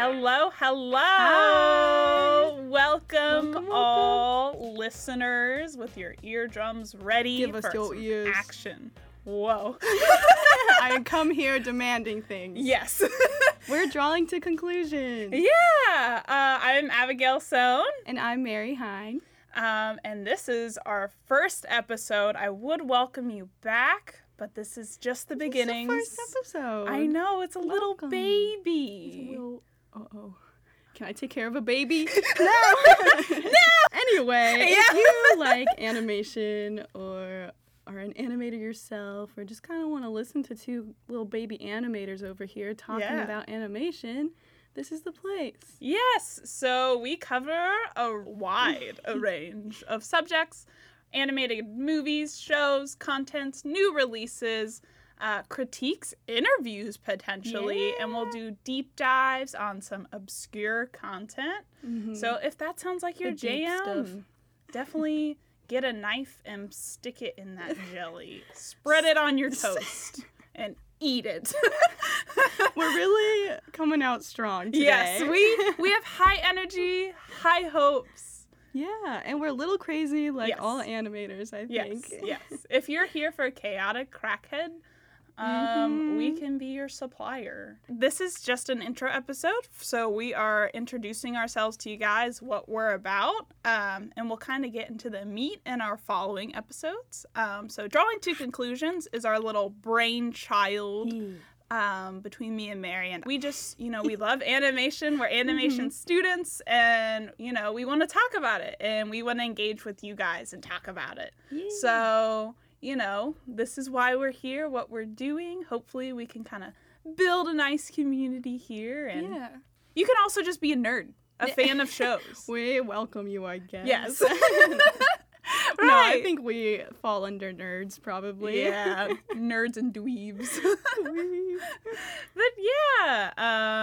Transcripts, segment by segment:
Hello, hello. Hi. Welcome, Welcome, all listeners with your eardrums ready Give us for your ears. action. Whoa. I come here demanding things. yes. We're drawing to conclusions. yeah. Uh, I'm Abigail Sohn, And I'm Mary Hein. um, and this is our first episode. I would welcome you back, but this is just the beginning. First episode. I know it's a little Welcome. baby. Uh oh. Can I take care of a baby? no. no. Anyway, if you like animation or are an animator yourself or just kind of want to listen to two little baby animators over here talking Yeah. about animation, this is the place. Yes, so we cover a wide a range of subjects animated movies, shows, contents, new releases, uh, critiques, interviews potentially, and we'll do deep dives on some obscure content. So if that sounds like your The jam, definitely get a knife and stick it in that jelly. Spread it on your toast and eat it. We're really coming out strong today. Yes, we we have high energy, high hopes. Yeah, and we're a little crazy like Yes. all animators, I think. Yes, yes. If you're here for chaotic crackhead, um, we Mhm. can be your supplier. This is just an intro episode, so we are introducing ourselves to you guys, what we're about, um, and we'll kind of get into the meat in our following episodes. Um, so, drawing to conclusions is our little brainchild um, between me and Mary. And we just, you know, we love animation. We're animation students, and, you know, we want to talk about it and we want to engage with you guys and talk about it. So, you know, this is why we're here, what we're doing. Hopefully, we can kind of build a nice community here. And yeah. you can also just be a nerd, a fan of shows. We welcome you, I guess. Yes. Right. No, I think we fall under nerds probably. yeah, nerds and dweebs. But yeah,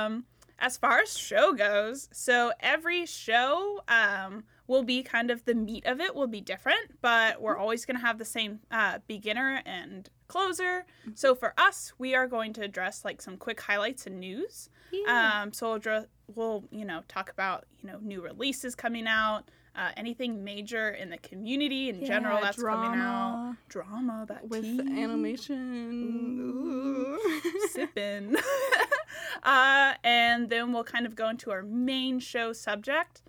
um, as far as show goes, so every show um, will be kind of the meat of it will be different, but we're always going to have the same uh, beginner and closer. So for us, we are going to address like some quick highlights and news. Yeah. Um, so we'll, dr- we'll, you know, talk about you know new releases coming out, uh, anything major in the community in general Yeah, that's coming out, drama drama that with tea animation. Sipping. uh, and then we'll kind of go into our main show subject.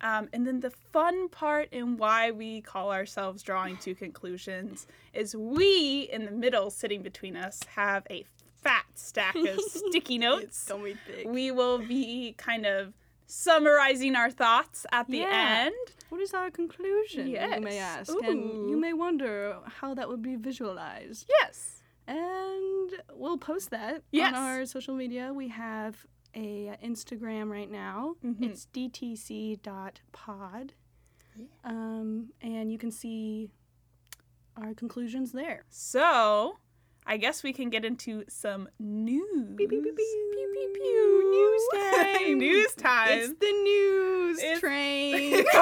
Um, and then the fun part in why we call ourselves Drawing to Conclusions is we, in the middle, sitting between us, have a fat stack of sticky notes. It's notes. so big. We will be kind of summarizing our thoughts at the Yeah. end. What is our conclusion? Yes. You may ask, and you may wonder how that would be visualized. Yes. And we'll post that Yes. on our social media. We have a uh, Instagram right now. Mhm. It's dtc.pod. Yeah. Um, and you can see our conclusions there. So, I guess we can get into some news. Pew, pew, pew, pew. Pew, pew, pew. News time. news time. It's the news It's- train.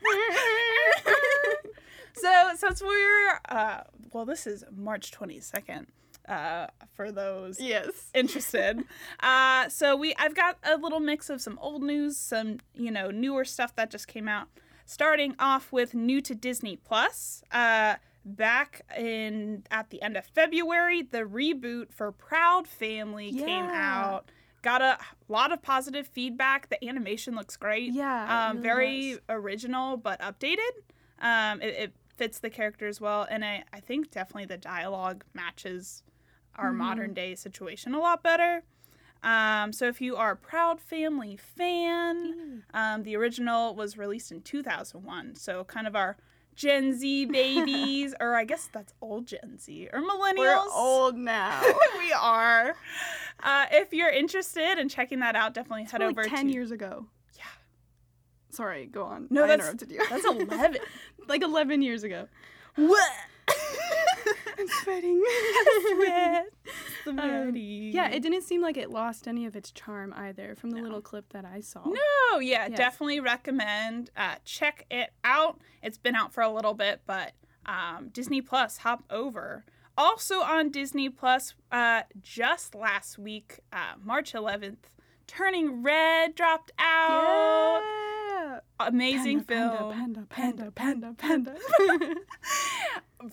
so, since we're, uh, well, this is March 22nd, uh, for those yes. interested. Uh, so we, I've got a little mix of some old news, some you know newer stuff that just came out. Starting off with new to Disney Plus. Uh, back in at the end of February, the reboot for Proud Family came out. Got a lot of positive feedback. The animation looks great. Yeah. um, really very does. original but updated. Um, it, it fits the characters well, and I, I think definitely the dialogue matches our Mhm. modern day situation a lot better. Um, so if you are a Proud Family fan, um, the original was released in 2001, so kind of our Gen Z babies, or I guess that's old Gen Z or millennials. We're old now. we are. Uh, if you're interested in checking that out, definitely head Like over 10 to years ago. Yeah. Sorry, go on. No, I that's- interrupted you. That's 11. like 11 years ago. what? I'm sweating. Sweat. Um, yeah, it didn't seem like it lost any of its charm either from the No. little clip that I saw. No, yeah, Yes. definitely recommend. Uh, check it out. It's been out for a little bit, but um, Disney Plus, hop over. Also on Disney Plus, uh, just last week, uh, March 11th, Turning Red dropped out. Yeah. Amazing Panda, film. Panda, panda, panda, panda. panda.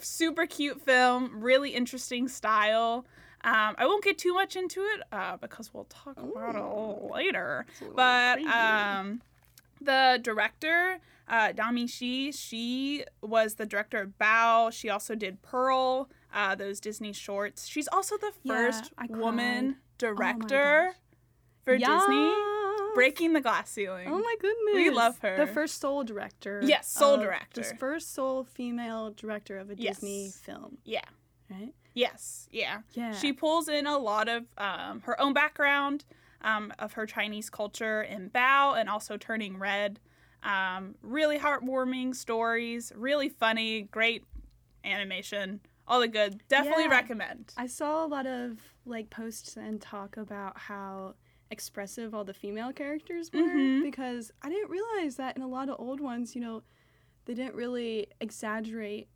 Super cute film. Really interesting style. Um, I won't get too much into it uh, because we'll talk about it a little later. But um, the director, uh, Domee Shi, she was the director of Bao. She also did Pearl, uh, those Disney shorts. She's also the first I cried. woman Oh director gosh. for Disney, Yes. Breaking the glass ceiling. Oh my goodness. We love her. The first sole director. Yes, sole director. The first sole female director of a Yes. Disney film, yeah. right? Yes. Yeah. Yeah. She pulls in a lot of um, her own background um, of her Chinese culture in Bao and also Turning Red. Um, really heartwarming stories, really funny, great animation, all the good. Definitely Yeah. recommend. I saw a lot of like posts and talk about how expressive all the female characters were Mhm. because I didn't realize that in a lot of old ones, you know, they didn't really exaggerate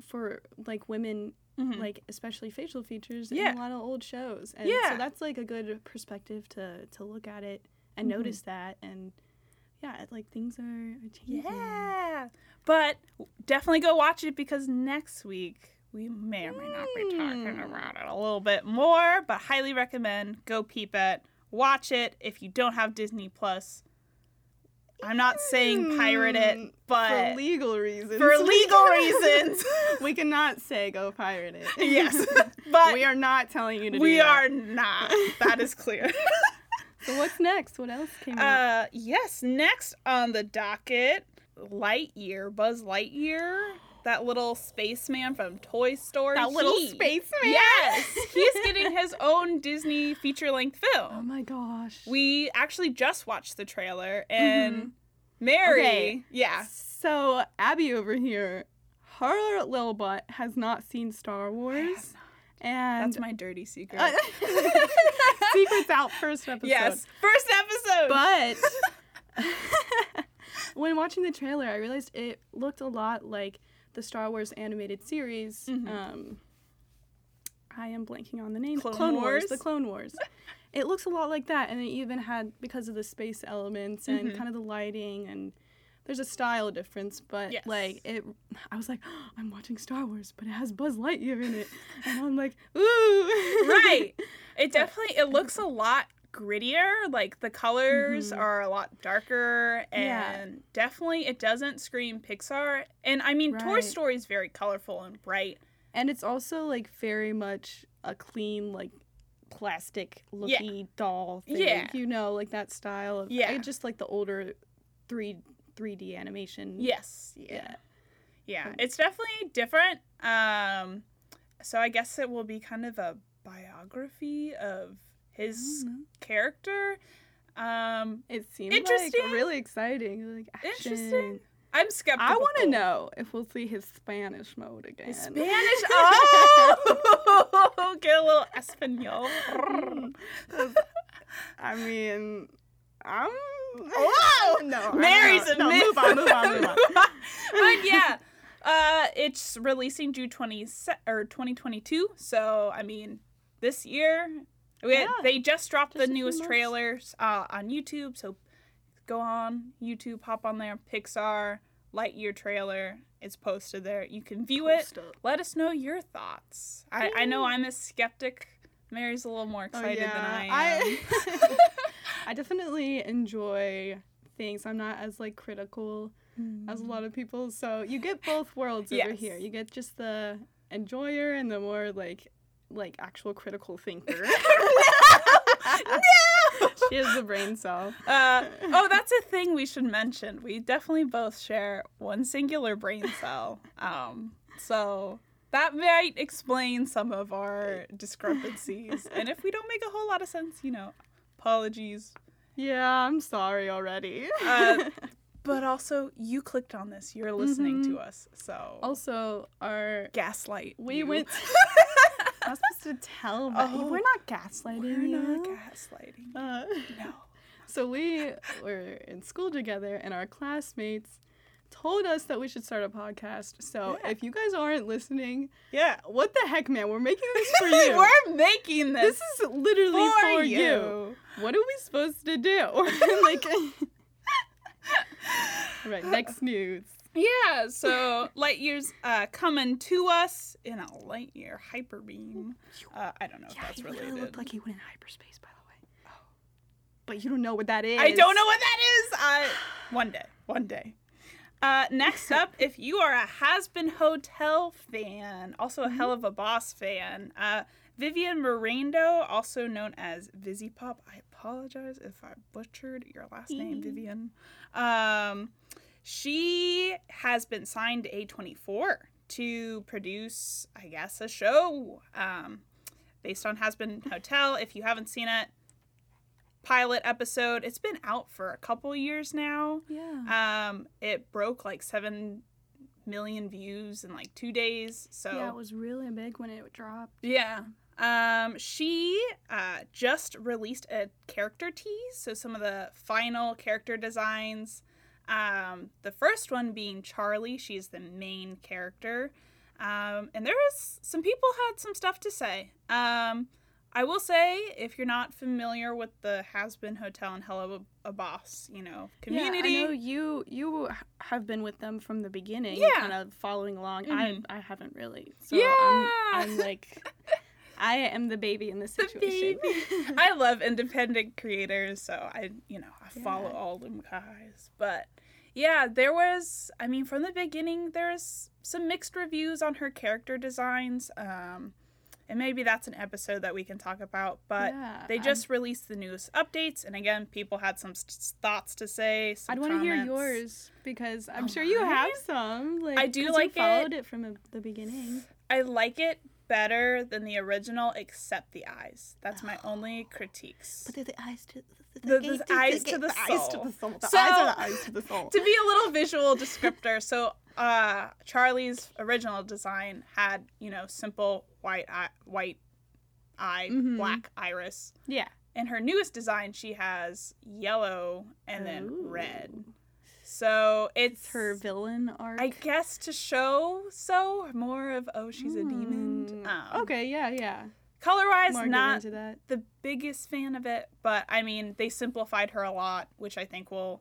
for like women Mhm. like especially facial features Yeah. in a lot of old shows. And Yeah. so that's like a good perspective to to look at it and Mhm. notice that and yeah, like things are, are changing. yeah. But definitely go watch it because next week we may or may not be talking Mm. about it a little bit more, but highly recommend. Go peep it. Watch it if you don't have Disney Plus. I'm not saying pirate it, Mm, but for legal reasons. for legal reasons. we cannot say go pirate it. yes, but we are not telling you to do we are not. That is clear. So what's next? What else came out? uh, yes, next on the docket, Lightyear, Buzz Lightyear, that little spaceman from Toy Story. That little he- spaceman. Yes, he's getting his own Disney feature-length film. Oh my gosh. We actually just watched the trailer, and Mary, Okay. yeah, So Abby over here, her little butt has not seen Star Wars, and that's my dirty secret. Uh, secrets out first episode. yes, first episode. But when watching the trailer, I realized it looked a lot like the Star Wars animated series. Mhm. Um, I am blanking on the name. Clone Wars? The Clone Wars. it looks a lot like that, and it even had because of the space elements and Mhm. kind of the lighting and. There's a style difference, but Yes. like it, I was like, I'm watching Star Wars, but it has Buzz Lightyear in it, and I'm like, ooh, right. It definitely it looks a lot grittier. Like the colors Mhm. are a lot darker, and Yeah. definitely it doesn't scream Pixar. And I mean, Toy Story is very colorful and bright. And it's also like very much a clean, like plastic looky doll thing. Yeah. You know, like that style of Yeah. I just like the older three 3D animation. Yes. Yeah. Yeah. Yeah. Um, It's definitely different. Um so I guess it will be kind of a biography of his character. Um It seems Interesting. like really exciting. Like action. Interesting. I'm skeptical. I want to know if we'll see his Spanish mode again. His Spanish. Oh, get a little Espanol. I mean, I'm. Oh no, Mary's a no, myth. Move on, move on, move on. but yeah, uh, it's releasing June 20 or 2022. So I mean, this year we had, Yeah. they just dropped Just the newest trailers uh, on YouTube. So go on YouTube, hop on there, Pixar Lightyear trailer. It's posted there. You can view it. Up. Let us know your thoughts. I, I know I'm a skeptic. Mary's a little more Oh, excited than I am. I, I definitely enjoy things. I'm not as like critical as a lot of people. So you get both worlds over here. You get just the enjoyer and the more like like actual critical thinker. No, She has the brain cell. Uh, oh, that's a thing we should mention. We definitely both share one singular brain cell. Um, so that might explain some of our discrepancies. And if we don't make a whole lot of sense, you know, apologies. Yeah, I'm sorry already. Uh, But also, you clicked on this. You're listening to us. So also, our gaslight. we you. went. I was supposed to tell, but Oh. we're not gaslighting. We're not gaslighting. Uh, No. So we were in school together, and our classmates told us that we should start a podcast. So Yeah. if you guys aren't listening, Yeah. what the heck, man? We're making this for you. We're making this. this is literally for for, you. you. What are we supposed to do? like, right. Next news. Yeah, so light years uh, coming to us in a light year hyper beam. Uh, I don't know if that's he related. really looked like he went in hyperspace, by the way. Oh. But you don't know what that is. I don't know what that is. Uh, one day, one day. Uh, next up, if you are a Hazbin Hotel fan, also a Mm-hmm. Helluva Boss fan, uh, Vivienne Mirando, also known as Vizzy Pop. I apologize if I butchered your last name, Vivienne. Um, she has been signed to A24 to produce, I guess, a show um, based on Hazbin Hotel. If you haven't seen it, pilot episode. It's been out for a couple years now. Yeah. Um, it broke like seven million views in like two days. So yeah, it was really big when it dropped. yeah. Um, she uh, just released a character tease, so some of the final character designs. Um, the first one being Charlie, she's the main character. Um, and there was some people had some stuff to say. Um, I will say, if you're not familiar with the Hazbin Hotel and Hello a Boss, you know, community. Yeah, I know you you have been with them from the beginning, Yeah. kind of following along. Mhm. I I haven't really. So Yeah. I'm, I'm like I am the baby in this The situation. I love independent creators, so I, you know, I follow Yeah. all them guys. But yeah, there was, I mean, from the beginning, there's some mixed reviews on her character designs. Um, and maybe that's an episode that we can talk about. But Yeah, they I'm- just released the newest updates, and again, people had some s- thoughts to say. I'd want to hear yours because I'm Oh, sure you have some. Like, I do like it. you followed it, from the, the beginning. I like it better than the original, except the eyes. That's my only critiques. But they're the eyes to The- the eyes to the eyes to soul. the soul. The So- eyes are the eyes to the soul. to be a little visual descriptor, so uh, Charlie's original design had you know simple white eye, white eye, Mhm. black iris. yeah. In her newest design, she has yellow and then Ooh. red. So it's It's her villain arc. I guess to show so more of oh she's a demon. Mm, Um, okay, yeah, yeah. Color wise, not the biggest fan of it, but I mean they simplified her a lot, which I think will.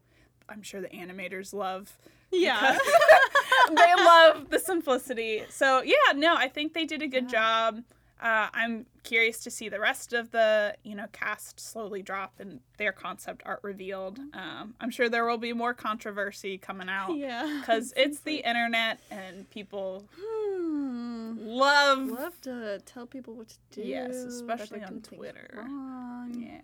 I'm sure the animators love Yeah. they love the simplicity. So yeah, no, I think they did a good Yeah. job. Uh, I'm curious to see the rest of the you know cast slowly drop and their concept art revealed. Um, I'm sure there will be more controversy coming out yeah. because it's the internet and people Hmm. love. Love to tell people what to do. Yes, especially on Twitter. Yeah,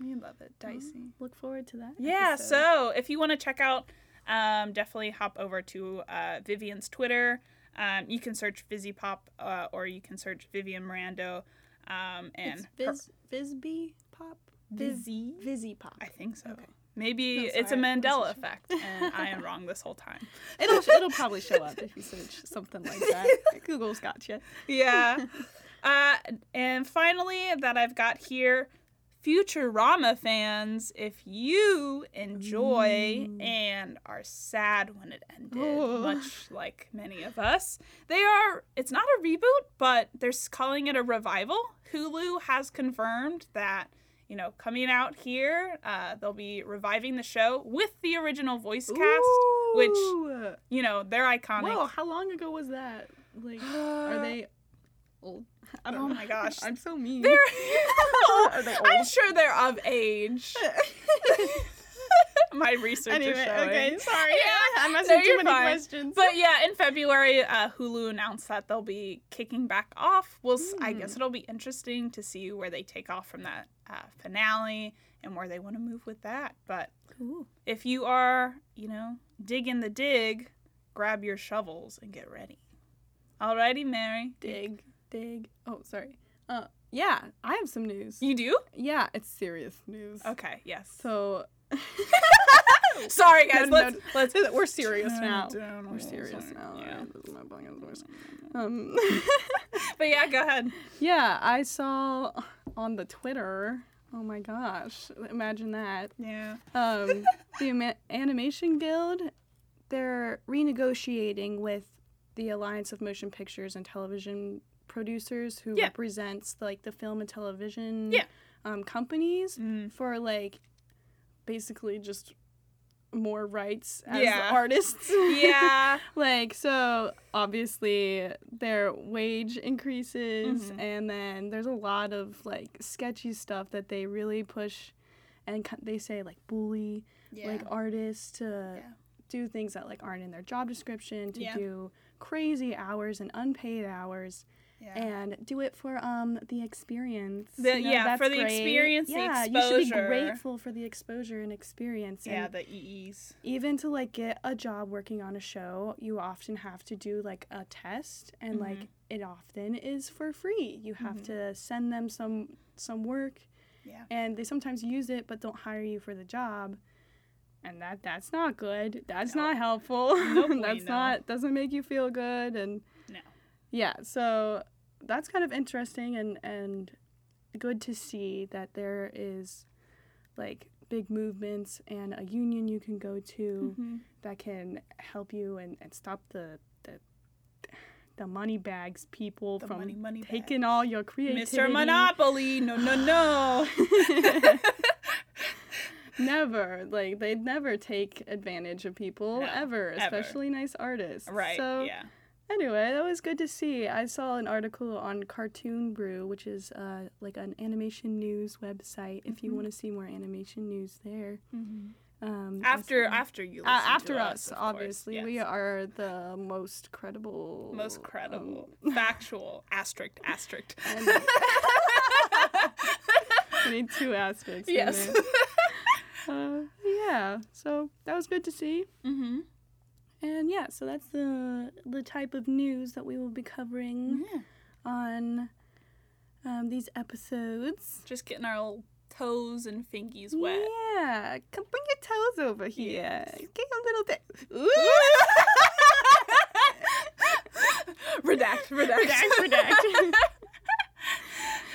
we love it, dicey. Look forward to that. Yeah, episode. so if you want to check out, um, definitely hop over to uh, Vivienne's Twitter. Um, you can search Vizzy Pop uh, or you can search Vivienne Mirando. Um, and it's Viz Visby Pop. Viz- Vizzy? Vizzy Pop. I think so. Okay. Maybe No, it's a sorry, I wasn't Mandela effect, and I am wrong this whole time. It'll it'll probably show up if you search something like that. Google's got you. Yeah. Uh, and finally, that I've got here, Futurama fans, if you enjoy Mm. and are sad when it ended, Oh. much like many of us, they are. It's not a reboot, but they're calling it a revival. Hulu has confirmed that. You know, coming out here, uh, they'll be reviving the show with the original voice cast, which you know they're iconic. Whoa, how long ago was that? Like, are they old? Oh my gosh. I'm so mean. They're Are they I'm sure they're of age. My research anyway, is showing. okay, sorry. Yeah. I'm No, asking too you're many fine. questions. But yeah, in February, uh, Hulu announced that they'll be kicking back off. We'll, s I Mm. guess it'll be interesting to see where they take off from that uh, finale and where they want to move with that. But cool. if you are, you know, digging the dig, grab your shovels and get ready. Alrighty, Mary. Dig, dig. Oh, sorry. Uh, yeah, I have some news. You do? Yeah, it's serious news. Okay. Yes. So, Sorry, guys. No, let's no. let's we're serious now. down We're serious now. Yeah. This my blanket voice. Um, But yeah, go ahead. yeah, I saw on the Twitter. Oh my gosh! Imagine that. Yeah. Um, the Ama- Animation Guild they're renegotiating with the Alliance of Motion Pictures and Television Producers, who Yeah. represents like the film and television Yeah. um, companies, Mm. for like basically just more rights as Yeah. artists. Yeah. like so obviously their wage increases Mhm. and then there's a lot of like sketchy stuff that they really push and they say like bully yeah. like artists to Yeah. do things that like aren't in their job description to do crazy hours and unpaid hours yeah. and do it for um the experience The- You know, yeah, for the great. experience, the yeah you should be grateful for the exposure and experience yeah, and the EEs. even to like get a job working on a show you often have to do like a test and like Mhm. it often is for free you have Mhm. to send them some some work Yeah. and they sometimes use it but don't hire you for the job and that that's not good that's No. not helpful No that's not doesn't make you feel good and No. yeah so that's kind of interesting and and good to see that there is like big movements and a union you can go to Mhm. that can help you and, and stop the the the money bags people The from money, money taking all your creativity. Mr. Monopoly. No, no, no. never like they'd never take advantage of people No, ever, ever. especially nice artists. right. So yeah. Anyway, that was good to see. I saw an article on Cartoon Brew, which is uh, like an animation news website. If you Mhm. want to see more animation news there. Um, After after you Uh, after to us, course, obviously, we are the most credible, most um, credible, factual, asterisk, asterisk. and- we need two aspects. in yes. Uh, yeah, so that was good to see. mm-hmm. And yeah, so that's the the type of news that we will be covering Yeah. on um, these episodes. Just getting our little toes and fingies wet. Yeah, come bring your toes over here. Yes. Get a little bit. redact, redact, Redact, redact.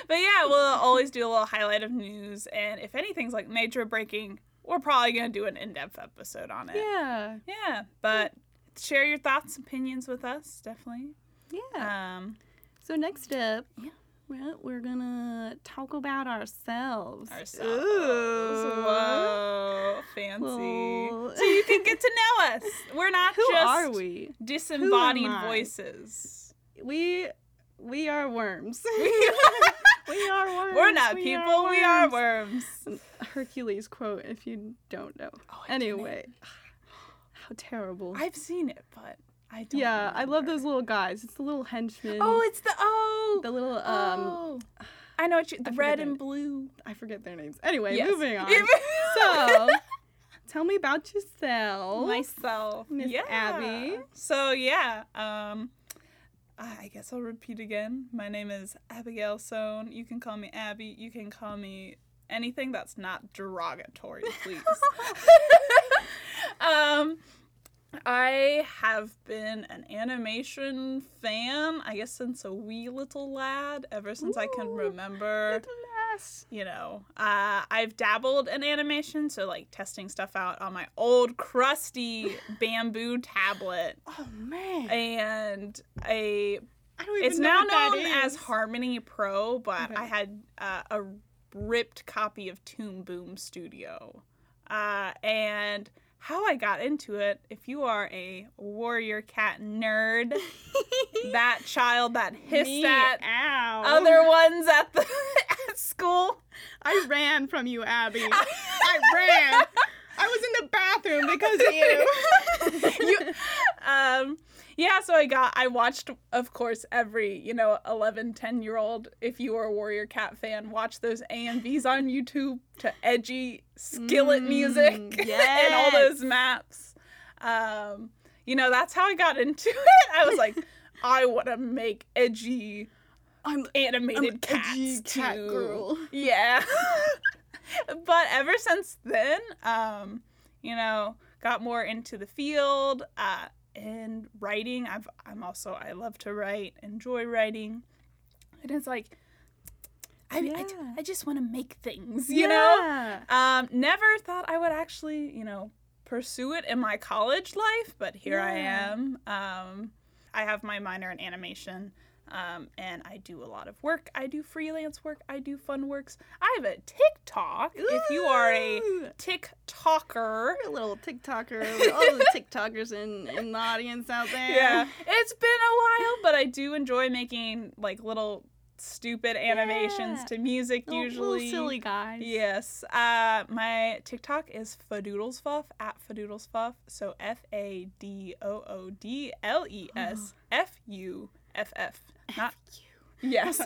but yeah, we'll always do a little highlight of news, and if anything's like major breaking, we're probably gonna do an in-depth episode on it. yeah, Yeah, but share your thoughts, opinions with us, definitely. yeah. Um, So next up, Yeah. well, we're gonna talk about ourselves. ourselves. Ooh. Whoa, fancy. Well- So you can get to know us. We're not Who just are we? disembodied voices. We we are worms. we are worms. We're not we people. we are worms. Hercules quote, if you don't know. Oh. Anyway, how terrible. I've seen it, but I don't. yeah, I love those little guys. It's the little henchmen. Oh, it's the oh. the little um. oh. I know what you. The red and blue. I forget their names. Anyway, Yes. moving on. So, tell me about yourself. myself, Miss yeah. Abby. So yeah, um, I guess I'll repeat again. My name is Abigail Sohn. You can call me Abby. You can call me anything that's not derogatory, please. um, I have been an animation fan, I guess, since a wee little lad, ever since I can remember you know, uh, I've dabbled in animation, so like testing stuff out on my old crusty bamboo tablet, Oh man. and a I don't even it's now known as. Harmony Pro, but Okay. I had uh, a ripped copy of Toon Boom Studio, uh, and how I got into it. If you are a Warrior Cat nerd, that child that hissed Me, at ow. other ones at the at school. I ran from you, Abby. I ran. I was in the bathroom because of you. you um yeah so i got i watched of course every you know 11 10 year old if you were a warrior cat fan watch those amvs on youtube to edgy skillet Mm, music and all those maps um you know that's how i got into it i was like i want to make edgy I'm animated I'm cats edgy cat too. girl. Yeah. but ever since then, um, you know, got more into the field uh, and writing. I've I'm also I love to write, enjoy writing, and it's like I I, Yeah. I just want to make things, you know. Um, never thought I would actually, you know, pursue it in my college life, but here I am. Um, I have my minor in animation. Um, and I do a lot of work. I do freelance work. I do fun works. I have a TikTok. If you are a TikToker, You're a little TikToker, all the TikTokers in, in the audience out there. yeah, it's been a while, but I do enjoy making like little stupid animations Yeah. to music Little- usually. little silly guys. Yes. Uh, my TikTok is Fadoodlesfuff at Fadoodlesfuff. So F A D O O D L E S F U F F. you. yes.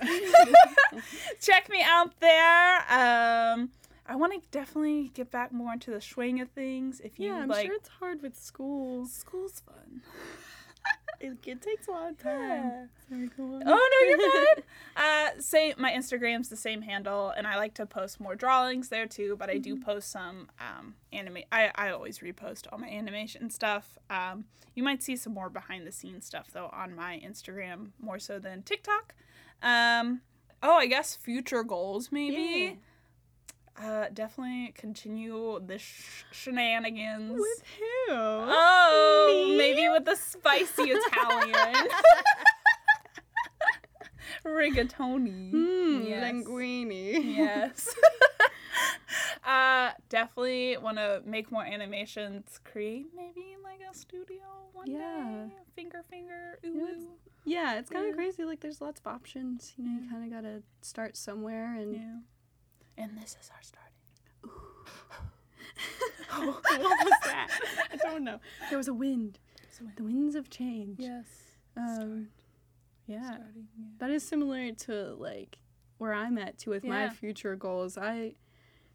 Check me out there. Um, I want to definitely get back more into the swing of things. If you Yeah, I'm like, sure it's hard with school. school's fun. It, it takes a lot of time. On. Oh no, you're fine. Uh, say my Instagram's the same handle, and I like to post more drawings there too. But I do post some um, anime. I I always repost all my animation stuff. Um, you might see some more behind the scenes stuff though on my Instagram more so than TikTok. Um, oh, I guess future goals maybe. Uh, definitely continue the sh- shenanigans. With who? Oh, Me? maybe with the spicy Italian. Rigatoni. Hmm, Yes. linguini. Yes. uh, definitely want to make more animations. Create maybe like a studio one Yeah. day. Finger, finger, ooh, Yeah. Yeah, it's kind Yeah. of crazy. Like, there's lots of options. You know, you kind of gotta start somewhere. And Yeah. And this is our starting. oh, what was that? I don't know. There was a wind. So The winds of change. yes. Um, yeah. Starting. Yeah. That is similar to like where I'm at too with my future goals. I,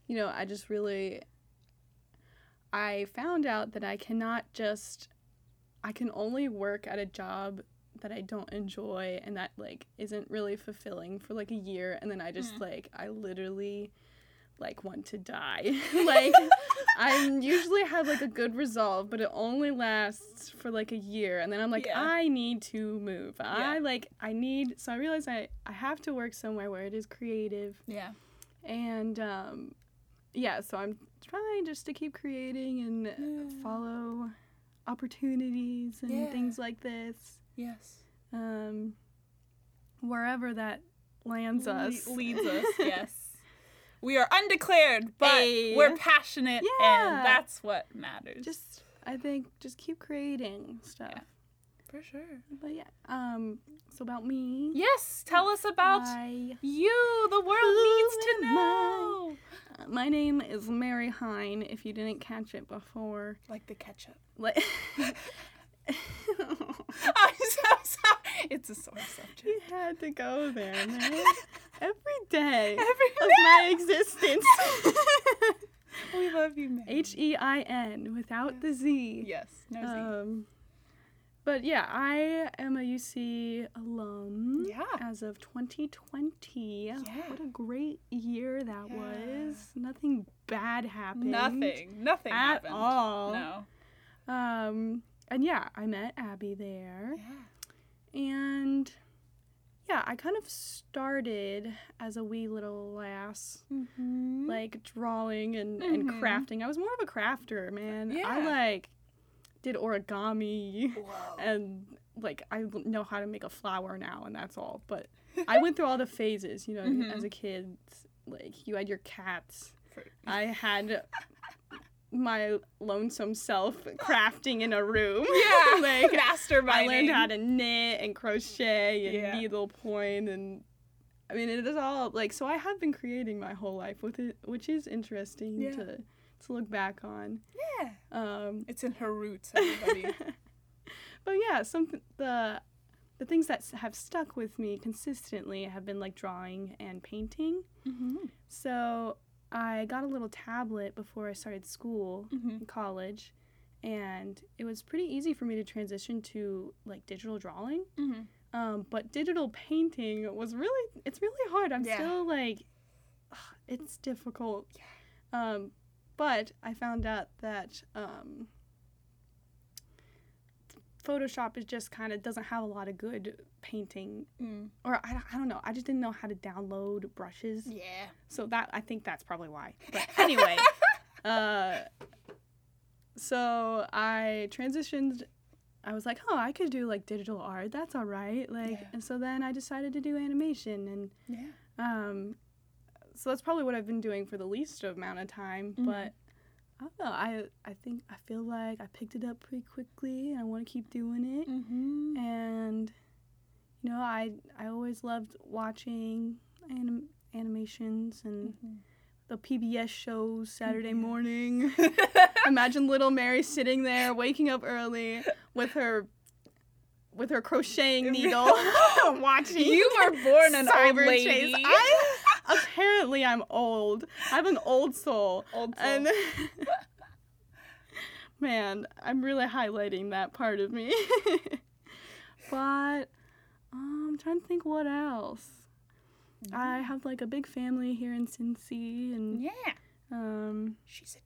you know, I just really, I found out that I cannot just, I can only work at a job that I don't enjoy and that like isn't really fulfilling for like a year and then I just Mm. like I literally like want to die. like I usually have like a good resolve, but it only lasts for like a year and then I'm like Yeah. I need to move. I like I need so I realize I I have to work somewhere where it is creative Yeah. and um yeah, so I'm trying just to keep creating and Yeah. follow opportunities and Yeah. things like this. Yes. Um wherever that lands us. Le- leads us. yes. We are undeclared, but Hey. we're passionate, Yeah. and that's what matters. just I think just keep creating stuff. Yeah. for sure. But yeah, um so about me. Yes. Tell us about I, you. The world needs to know. uh, my name is Mary Hein if you didn't catch it before. Like the ketchup. Like I'm so sorry. It's a sore subject. You had to go there, man. Every day Every of my existence. we love you, man. H E I N without the Z. Yes. No Z. Um, but yeah, I am a UC alum. Yeah. As of 2020. Yeah. What a great year that Yeah. was. Nothing bad happened. Nothing. Nothing at happened. all. No. Um, and yeah, I met Abby there. Yeah. And yeah, I kind of started as a wee little lass, Mm-hmm. like drawing and, and Mhm. crafting. I was more of a crafter, man. I like did origami Whoa. and like I know how to make a flower now and that's all. But I went through all the phases, you know, Mhm. as a kid. Like you had your cats. I had my lonesome self crafting in a room. Yeah. like masterminding. I learned how to knit and crochet and Yeah. needlepoint and I mean it is all like so I have been creating my whole life with it which is interesting Yeah. to to look back on. Yeah. Um It's in her roots, everybody. but yeah, some the the things that have stuck with me consistently have been like drawing and painting. mm-hmm. So I got a little tablet before I started school Mm-hmm. in college and it was pretty easy for me to transition to like digital drawing. Mm-hmm. Um, but digital painting was really it's really hard. I'm Yeah. still like ugh, it's difficult. Um, but I found out that um, Photoshop is just kind of doesn't have a lot of good painting Mm. or I, I don't know. I just didn't know how to download brushes. Yeah. So that I think that's probably why. But anyway, uh so I transitioned. I was like, oh, I could do like digital art. That's all right. Like, Yeah. and so then I decided to do animation, and Yeah. um, so that's probably what I've been doing for the least amount of time. Mhm. But I don't know. I I think I feel like I picked it up pretty quickly, and I want to keep doing it. Mm-hmm. And you know, I I always loved watching anim- animations and the PBS shows Saturday Mhm. morning. Imagine little Mary sitting there, waking up early with her with her crocheting needle, watching. You were born an old lady. Chase. I, apparently, I'm old. I have an old soul. Old soul. And man, I'm really highlighting that part of me. but um, I'm trying to think what else. I have like a big family here in Cincy, and yeah. um, She's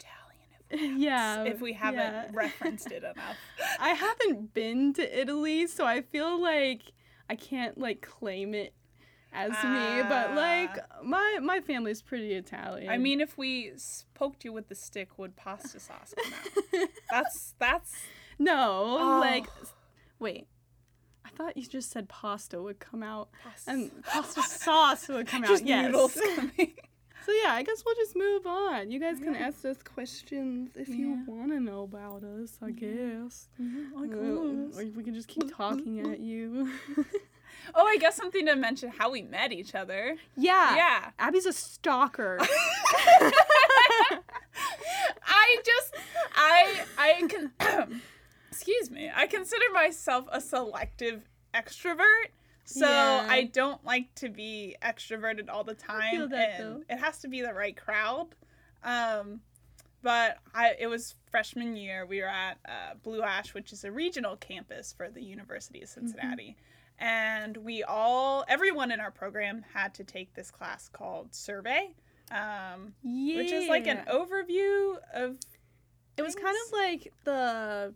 Italian. yeah, if we haven't yeah. referenced it enough. I haven't been to Italy, so I feel like I can't like claim it as me. But like my my family's pretty Italian. I mean, if we poked you with the stick, would pasta sauce come out? That's that's. no, Oh. like wait. I thought you just said pasta would come out and pasta sauce would come just out. Yes. noodles coming. So yeah, I guess we'll just move on. You guys can Yeah. ask us questions if you want to know about us. I guess. I Uh, or we can just keep talking at you. Oh, I guess something to mention how we met each other. yeah. Yeah. Abby's a stalker. I just I I can excuse me. I consider myself a selective extrovert. So Yeah. I don't like to be extroverted all the time that, and though. it has to be the right crowd. Um but I it was freshman year. We were at uh, Blue Ash, which is a regional campus for the University of Cincinnati. And we all, everyone in our program had to take this class called Survey, um, yeah. which is like an overview of It was kind of like the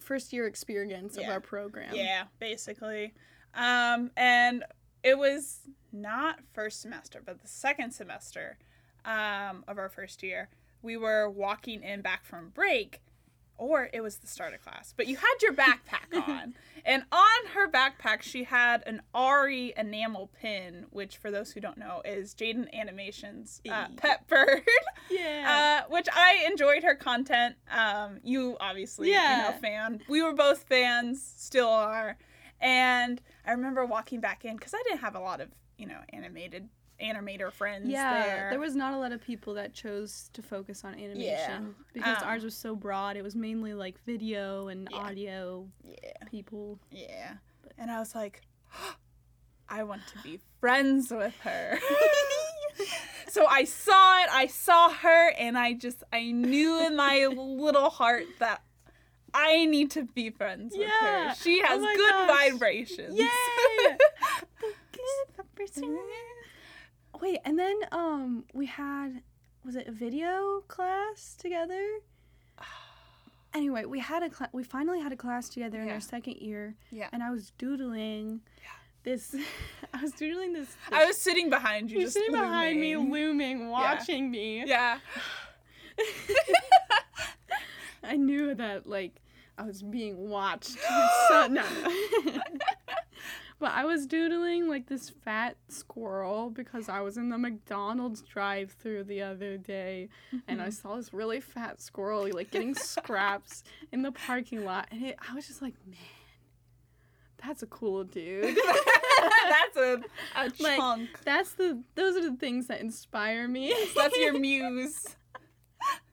first year experience of our program. Yeah, basically. Um, and it was not first semester, but the second semester um, of our first year. We were walking in back from break, or it was the start of class. But you had your backpack on, and on her backpack she had an Ari enamel pin, which for those who don't know is Jaiden Animations uh, pet bird. Yeah. uh, which I enjoyed her content. Um, you obviously, Yeah. you know, fan. We were both fans, still are. And I remember walking back in because I didn't have a lot of, you know, animated animator friends yeah, there. was not a lot of people that chose to focus on animation because Um, ours was so broad. It was mainly like video and Yeah. audio yeah, people. yeah. And I was like, I want to be friends with her. so I saw it, I saw her, and I just, I knew in my little heart that I need to be friends with her. She Oh has my good gosh. vibrations. Yay! Wait, and then um we had was it a video class together? Anyway, we had a cla- we finally had a class together in our second year, Yeah. and I was doodling Yeah. this. I was doodling this. I was sitting behind you, You're just sitting behind me, looming. looming, watching me. Yeah. I knew that like I was being watched. so, no. But I was doodling like this fat squirrel because I was in the McDonald's drive-through the other day and I mm-hmm. saw this really fat squirrel like getting scraps in the parking lot and it, I was just like, man, that's a cool dude. That's a, a Like, chunk. that's the those are the things that inspire me. That's your muse.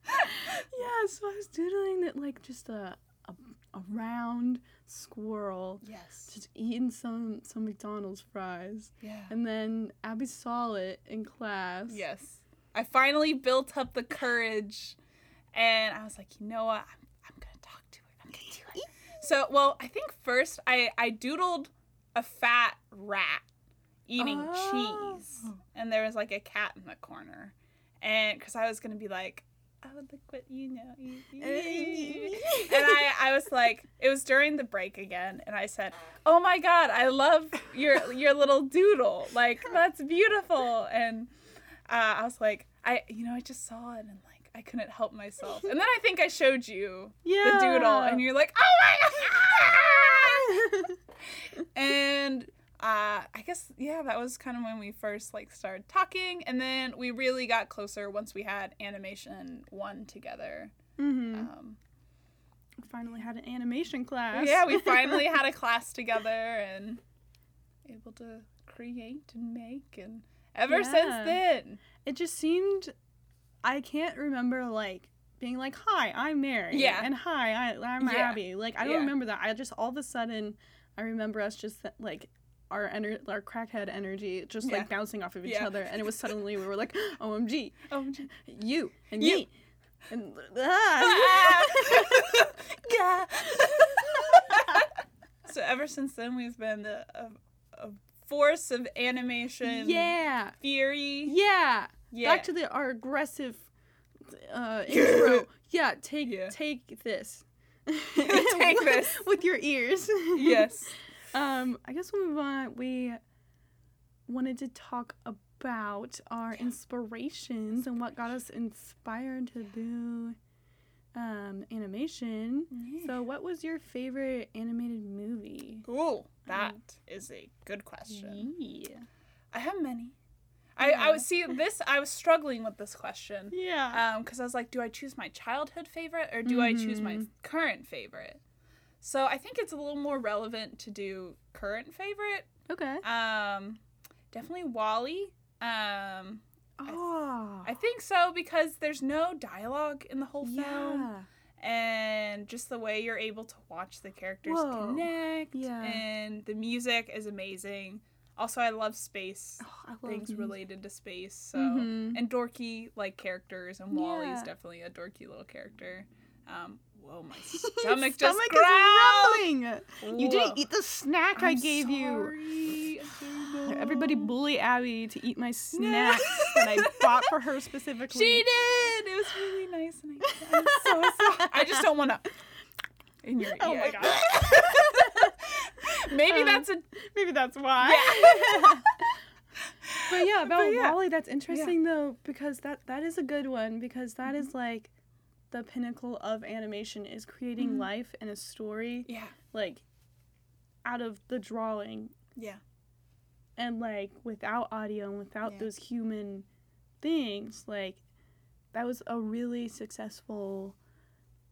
yeah, so I was doodling that like just a, a a round squirrel Yes. just eating some some McDonald's fries, Yeah. and then Abby saw it in class. Yes. I finally built up the courage and I was like, you know what? I'm, I'm going to talk to her. I'm going to do it. So, well, I think first I, I doodled a fat rat eating Oh. cheese. And there was like a cat in the corner. And because I was going to be like, oh, look what you know. you- you- you." and I, I was like, it was during the break again, and I said, "Oh my God, I love your your little doodle. Like that's beautiful." And uh, I was like, I, you know, I just saw it, and like I couldn't help myself. And then I think I showed you Yeah. the doodle, and you're like, oh my god! and uh, I guess yeah, that was kind of when we first like started talking, and then we really got closer once we had animation one together. hmm Um, Finally had an animation class. yeah, we finally had a class together and able to create and make, and ever Yeah. since then, it just seemed I can't remember like being like, "Hi, I'm Mary." Yeah. And "Hi, I, I'm Yeah. Abby." Like I don't Yeah. remember that. I just all of a sudden I remember us just like our ener- our crackhead energy just Yeah. like bouncing off of each Yeah. other, and it was suddenly we were like, "OMG, omg you and You. me." And ah. yeah. so ever since then, we've been a, a, a force of animation. yeah, Fury. yeah. Yeah. Back to the our aggressive uh, intro. yeah, take Yeah. take this. Take this. with your ears. yes. Um, I guess we'll move on. We wanted to talk about our inspirations and what got us inspired to do um, animation. So, what was your favorite animated movie? Ooh, that is a good question. Yeah. I have many. I, I was see this. I was struggling with this question. Yeah. Um, because I was like, do I choose my childhood favorite or do I choose my Mhm. current favorite? So I think it's a little more relevant to do current favorite. okay. Um, definitely WALL-E. Um, Oh. I think so because there's no dialogue in the whole film, yeah. and just the way you're able to watch the characters Whoa. connect, Yeah. and the music is amazing. Also, I love space Oh, I love things music. related to space, so Mhm. and dorky like characters, and WALL-E's Yeah. definitely a dorky little character. Um, whoa, my stomach Stomach growled. rumbling. You didn't eat the snack I I'm gave you. sorry. I Everybody bully Abby to eat my snacks that I bought for her specifically. She did. It was really nice, and I, I'm so sorry. I just don't want to. In your Oh my god. Maybe Um, that's a. Maybe that's why. but yeah, about But yeah. WALL-E, that's interesting though because that that is a good one because that is like the pinnacle of animation is creating Mhm. life and a story Yeah. like out of the drawing Yeah. and like without audio and without Yeah. those human things like that was a really successful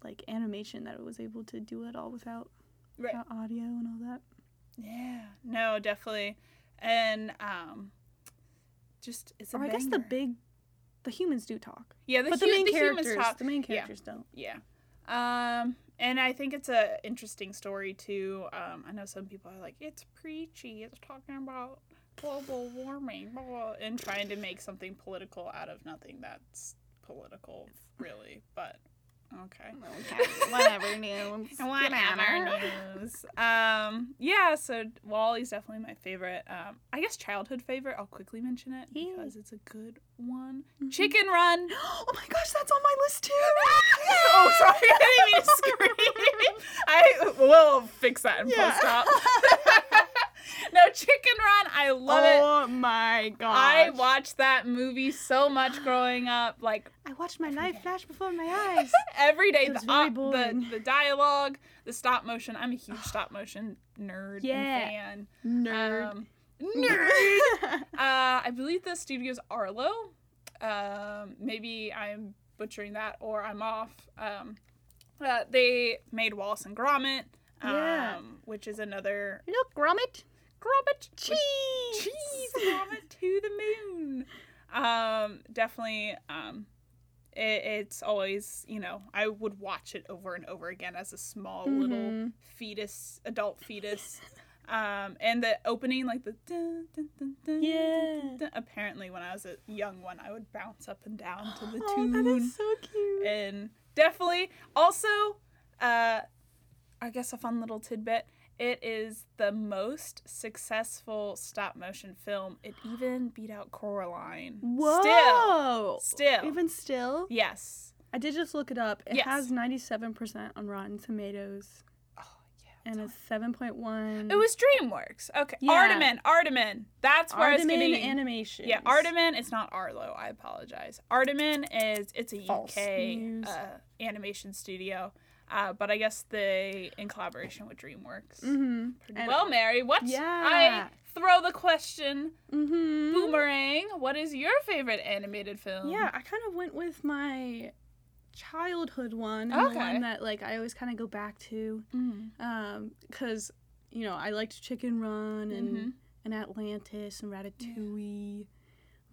like animation that it was able to do it all without, Right. without audio and all that Yeah. No, definitely, and um, just it's a or i guess the big the humans do talk yeah the, but the main the humans characters talk- the main yeah. characters don't Yeah. Um, and I think it's a interesting story too. Um, I know some people are like, it's preachy. It's talking about global warming, blah, and trying to make something political out of nothing that's political, really. But okay. whatever news Whatever news. Um, yeah, so WALL-E's definitely my favorite. Um, I guess childhood favorite. I'll quickly mention it Yeah. because it's a good one. Mhm. Chicken Run. oh my gosh that's on my list too oh, sorry, I didn't mean to scream. I will fix that in Yeah. post op. no, Chicken Run. I love it. oh my god. I watched that movie so much growing up. Like I watched my life flash before my eyes every day, the, op- the the dialogue, the stop motion. I'm a huge stop motion nerd Yeah. and nerd fan. Um, nerd. uh, I believe the studio's Arlo. Um, maybe I'm butchering that or I'm off. Um, uh, they made Wallace and Gromit, um, Yeah. which is another Look, Gromit. Gromit Cheese. cheese Gromit to the moon. Um, definitely. Um, it, it's always you know I would watch it over and over again as a small little Mhm. fetus, adult fetus. Um, and the opening, like the dun, dun, dun, dun, Yeah. dun, dun, apparently when I was a young one, I would bounce up and down to the Oh, tune. that is so cute. and definitely also, uh, I guess a fun little tidbit. It is the most successful stop motion film. It even beat out Coraline. Still, Whoa. still, Even still, yes. I did just look it up. It Yes. has ninety-seven percent on Rotten Tomatoes. Oh yeah. and a seven point one. It was DreamWorks. Okay. Yeah. Aardman. Aardman. That's where Aardman getting Animation. Yeah, Aardman. It's not Arlo. I apologize. Aardman is it's a False UK uh, animation studio, uh, but I guess they in collaboration with DreamWorks. Mm-hmm. Well, Mary. What? Yeah. I throw the question. Mm-hmm. Boomerang. What is your favorite animated film? Yeah, I kind of went with my childhood one, and Okay. the one that like I always kind of go back to, Mm. um, because you know I liked Chicken Run and Mhm. and Atlantis and Ratatouille,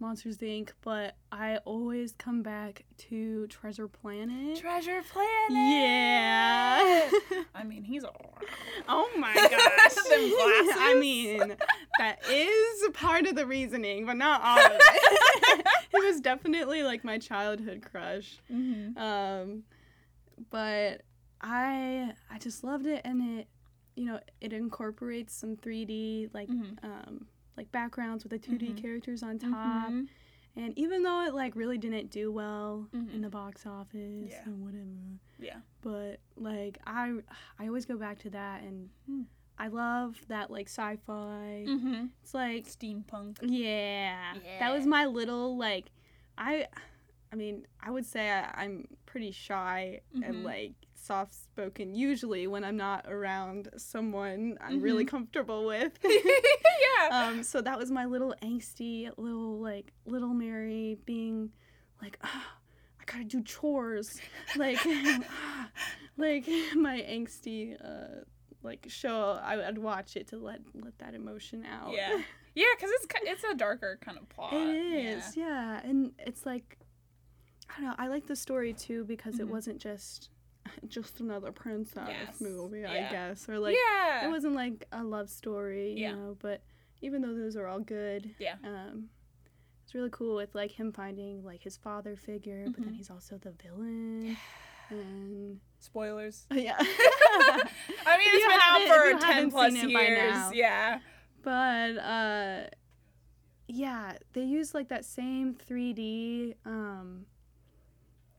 Monsters Inc. But I always come back to Treasure Planet. Treasure Planet. yeah. I mean, he's a. oh my gosh. I mean, that is part of the reasoning, but not all of it. it was definitely like my childhood crush. Mm-hmm. Um, but I I just loved it, and it you know it incorporates some 3D like Mhm. um like backgrounds with the 2D Mhm. characters on top. Mhm. And even though it like really didn't do well Mhm. in the box office Yeah. and whatever, Yeah. but like I I always go back to that, and Hmm. I love that like sci-fi. Mm-hmm. It's like Steampunk. yeah, that was my little like I I mean I would say I, I'm pretty shy Mhm. and like soft spoken usually when I'm not around someone I'm really Mhm. comfortable with. yeah. um, so that was my little angsty little like little Mary being like, "Ah, I gotta do chores, like, "Ah," like my angsty uh, like show. I would watch it to let let that emotion out. Yeah. Yeah, because it's it's a darker kind of plot. it is, yeah. and it's like I don't know. I like the story too because it Mhm. wasn't just just another princess Yes, movie, I guess, or like yeah. it wasn't like a love story, you Yeah. know. But even though those are all good, Yeah. um, it's really cool with like him finding like his father figure, but then Mhm. he's also the villain, and Spoilers. yeah. I mean, it's been out for 10 plus seen it by years. Yeah. but uh, yeah, they use like that same 3D um.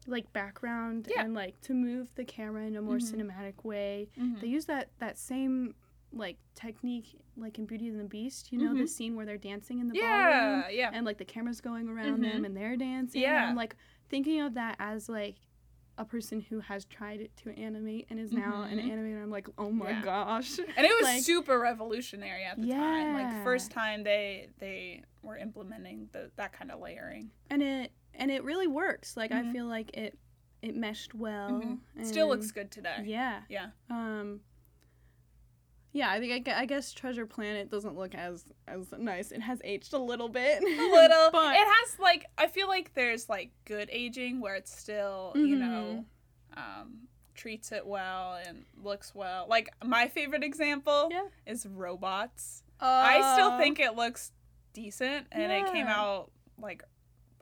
Like background Yeah. and like to move the camera in a more Mhm. cinematic way. Mhm. They use that that same like technique like in Beauty and the Beast. You know the Mhm. scene where they're dancing in the ballroom Yeah. Yeah. and like the camera's going around them and they're dancing. Yeah. I'm like thinking of that as like a person who has tried to animate and is now an Mhm. animator. I'm like, oh my Yeah. gosh. And it was like- super revolutionary at the time. Like first time they they were implementing the, that kind of layering. And it and it really works. Like I Mhm. feel like it it meshed well. Mhm. Still looks good today. Yeah. Yeah. Um. Yeah, I think I, I guess Treasure Planet doesn't look as as nice. It has aged a little bit. A little. but it has like I feel like there's like good aging where it's still you Mhm. know um, treats it well and looks well. Like my favorite example Yeah. is robots. I still Uh, think it looks decent, and it came out like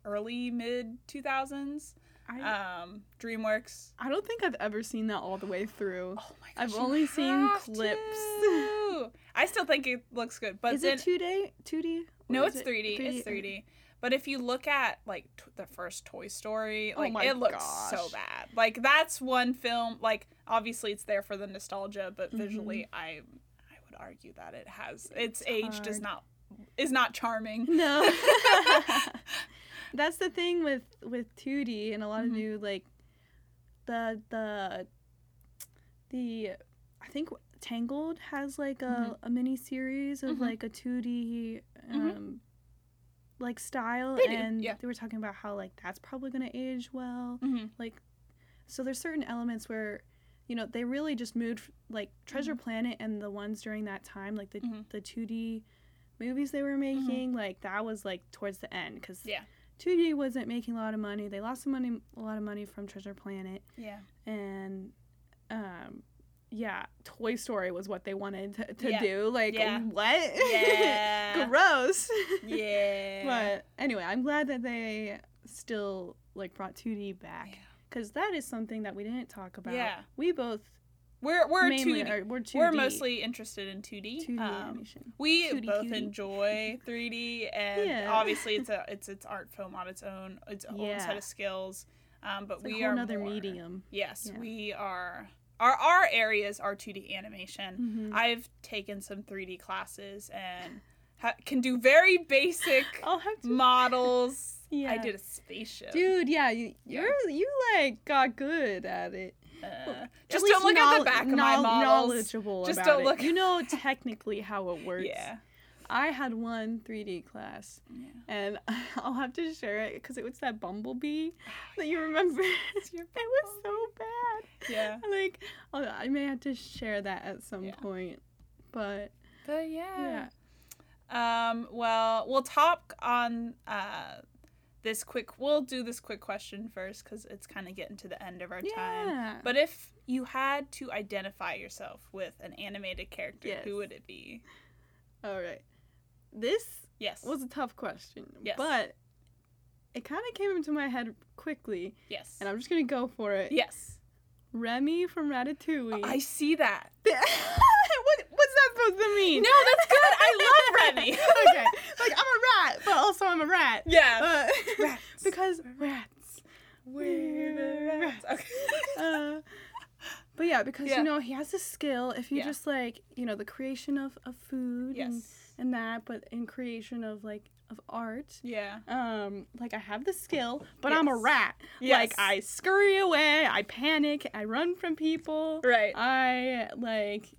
early mid two thousands. I, Um, DreamWorks. I don't think I've ever seen that all the way through. Oh my I've only seen clips. to. I still think it looks good, but is then it two D? Two D? no, it's 3D. It's 3D. But if you look at like t- the first Toy Story, Oh like my it looks so bad. Like that's one film. Like obviously it's there for the nostalgia, but Mm-hmm. visually, I I would argue that it has its, age does not is not charming. No. That's the thing with with 2D and a lot Mhm. of new like the the the I think Tangled has like a, Mhm. a mini series of Mhm. like a 2D Mhm. um like style They and yeah. they were talking about how like that's probably going to age well. Mm-hmm. Like so there's certain elements where you know they really just moved like Treasure Planet and the ones during that time like the the 2D movies they were making like that was like towards the end cuz Yeah. 2D wasn't making a lot of money. They lost some money a lot of money from Treasure Planet Yeah. and um yeah, Toy Story was what they wanted to, to Yeah. do. Like Yeah. what? Yeah. Gross. Yeah. But anyway, I'm glad that they still like brought 2D back Yeah. because that is something that we didn't talk about. Yeah. we both we're we're mainly 2D. we're 2D. We're mostly interested in 2D. 2D Um, animation. we 2D, both 2D. enjoy 3D, and Yeah. obviously it's a it's its art film on its own, its own Yeah. set of skills. Um, but It's we are another more- medium. Yes, Yeah. we are. our our areas are 2D animation. Mm-hmm. I've taken some 3D classes and ha- can do very basic I'll have to. models. I did a spaceship. Dude, yeah, you you're you like got good at it. Uh, just don't look at the back of my models. Knowledgeable Just don't it. look- You know technically how it works. Yeah. I had one 3D class, Yeah. and I'll have to share it because it was that bumblebee that you remember. it was so bad. Yeah. Like, I'll- I may have to share that at some Yeah. point, but But yeah. yeah. Um, well, we'll talk on uh, this quick. We'll do this quick question first because it's kind of getting to the end of our time. Yeah. But if you had to identify yourself with an animated character, Yes. who would it be? All right, this Yes. was a tough question. Yes. but it kind of came into my head quickly, yes. and I'm just gonna go for it. yes. Remy from Ratatouille. I see that. what, what's that supposed to mean? No, that's good. I love Remy. okay, like I'm a rat, but also I'm a rat. yeah. Uh, Rats. because rats. We're the rats. Okay. Uh, but yeah, because Yeah. you know he has a skill. If you Yeah. just like you know the creation of, of food and, and that, but in creation of like of art. Yeah. Um, like I have the skill, but I'm a rat. Yes. Like I scurry away, I panic, I run from people. Right. I like,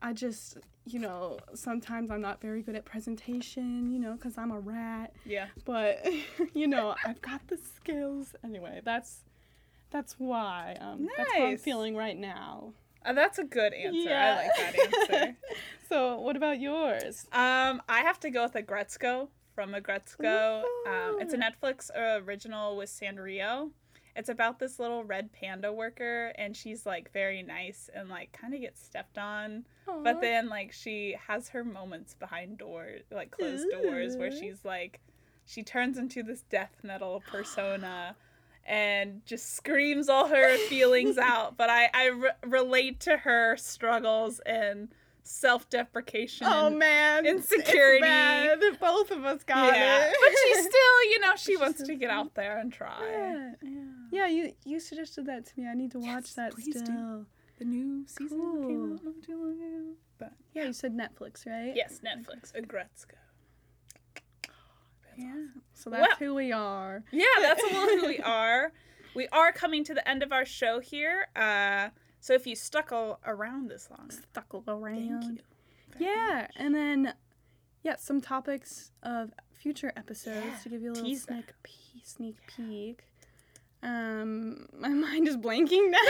I just, you know, sometimes I'm not very good at presentation, you know, because I'm a rat. yeah. But, you know, I've got the skills. Anyway, that's that's why. Um, That's how I'm feeling right now. Uh, that's a good answer. Yeah. I like that answer. so, what about yours? Um, I have to go with Aggretsuko from Aggretsuko. Um, it's a Netflix original with Sanrio. It's about this little red panda worker, and she's like very nice and like kind of gets stepped on. But then like she has her moments behind doors, like closed doors, where she's like, she turns into this death metal persona. And just screams all her feelings out, but I I re- relate to her struggles and self deprecation. Oh man, insecurity. It's bad. Both of us got yeah, it. but she still, you know, she She's wants to get out there and try. Yeah. Yeah. Yeah, you you suggested that to me. I need to watch Yes, that please do. still. The new season Cool. came out not too long ago. But Yeah, you said Netflix, right? yes, Netflix, Aggretsuko. Yeah. So that's Well- who we are. Yeah, that's a little who we are. We are coming to the end of our show here. Uh, so if you stuck all around this long, Stuck thank around. you. Yeah, and then yeah, some topics of future episodes Yeah, to give you a little teaser. sneak peek, sneak peek. Um, my mind is blanking now.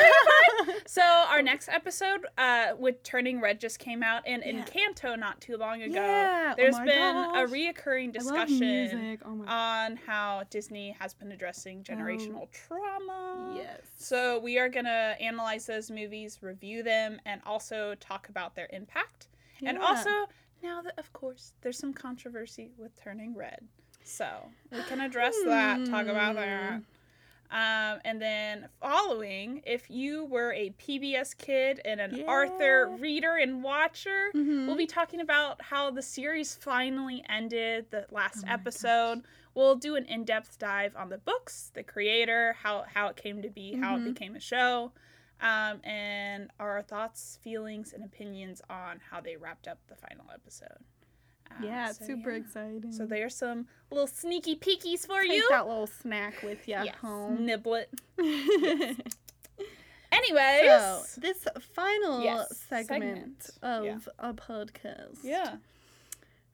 So our next episode, uh, with Turning Red just came out, and Yeah. Encanto not too long ago. Yeah, oh There's my been gosh. a reoccurring discussion. Oh on how Disney has been addressing generational trauma. yes. So we are gonna analyze those movies, review them, and also talk about their impact. And also, now that of course there's some controversy with Turning Red, so we can address that, talk about that. Um, and then following, if you were a PBS kid and an Arthur reader and watcher, Mhm. we'll be talking about how the series finally ended. The last Oh episode, we'll do an in-depth dive on the books, the creator, how how it came to be, how it Mhm. became a show, um, and our thoughts, feelings, and opinions on how they wrapped up the final episode. Yeah, it's so super yeah. exciting. So there's some little sneaky peekies for Take you. that little snack with you yes, home. nibble it. Anyways, so this final Yes, segment, segment. of Yeah. a podcast, yeah,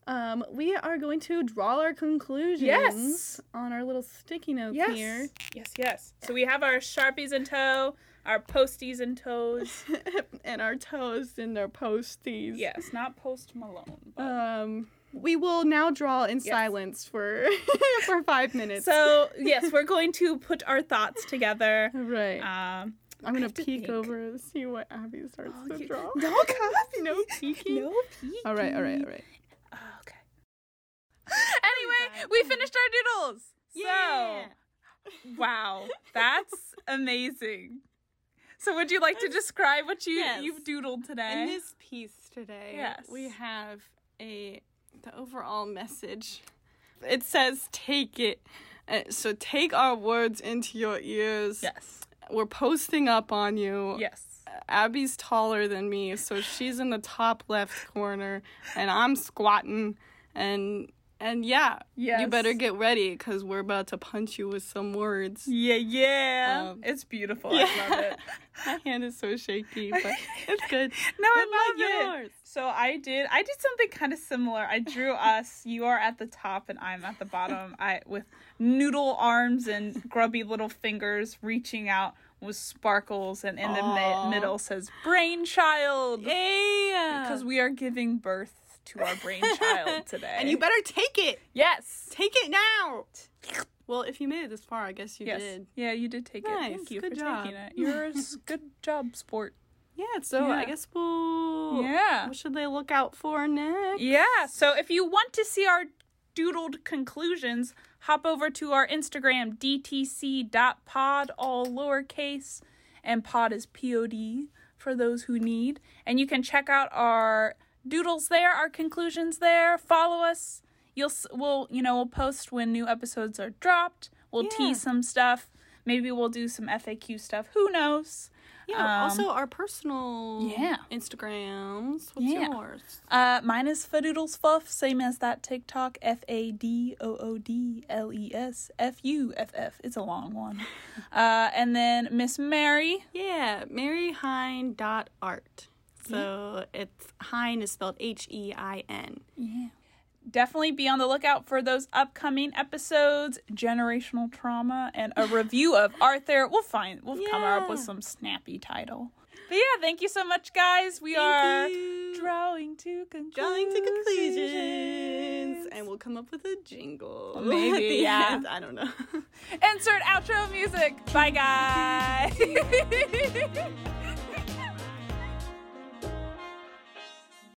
um, we are going to draw our conclusions Yes. on our little sticky notes yes, here, yes, yes. So we have our sharpies in tow, our posties and toes. and our toes and their posties. yes, not post Malone. But. Um, we will now draw in Yes. silence for for five minutes. so yes, we're going to put our thoughts together. right, Um, I'm gonna to peek over and see what Abby starts Oh, to you- draw. no copy. no peeking. no peeking. All right, all right, all right. Oh, okay. anyway, we finished our doodles. Yeah. So, wow, that's amazing. So, would you like to describe what you Yes. you've doodled today? In this piece today, Yes. we have a the overall message. It says, "Take it." Uh, so take our words into your ears. yes. We're posting up on you. Yes. Abby's taller than me, so she's in the top left corner, and I'm squatting, and and yeah, Yes. you better get ready because we're about to punch you with some words. Yeah, yeah. Um, it's beautiful. I love it. My hand is so shaky, but it's good. No, I What love about it. So I did I did something kind of similar. I drew us. You are at the top and I'm at the bottom. I with noodle arms and grubby little fingers reaching out with sparkles and in the mi- middle says brainchild Yeah. because we are giving birth to our brainchild today. and you better take it. Yes. Take it now. Well, if you made it this far, I guess you yes. did. Yeah, you did take it. Nice. Thank you Good for job. taking it. You're a good job, sport. Yeah, so I guess we'll. Yeah. What should they look out for next? Yeah. So if you want to see our doodled conclusions, hop over to our Instagram, dtc.pod, all lowercase, and pod is P-O-D for those who need. And you can check out our doodles there, our conclusions there. Follow us. You'll we'll you know we'll post when new episodes are dropped. We'll Yeah. tease some stuff. Maybe we'll do some FAQ stuff. Who knows? Yeah. Um, also, our personal yeah. Instagrams. What's Yeah. yours? Uh, mine is Fadoodles Fuff, same as that TikTok. F A D O O D L E S F U F F. It's a long one. Uh, and then Miss Mary. Yeah, maryhein.art. So it's Hein is spelled H E I N. Yeah. Definitely be on the lookout for those upcoming episodes, generational trauma, and a review of Arthur. We'll find we'll come up with some snappy title. But yeah, thank you so much, guys. We Thank are you. drawing to conclusions. Drawing to conclusions. And we'll come up with a jingle. Maybe, at the yeah. end. I don't know. Insert outro music. Bye, guys.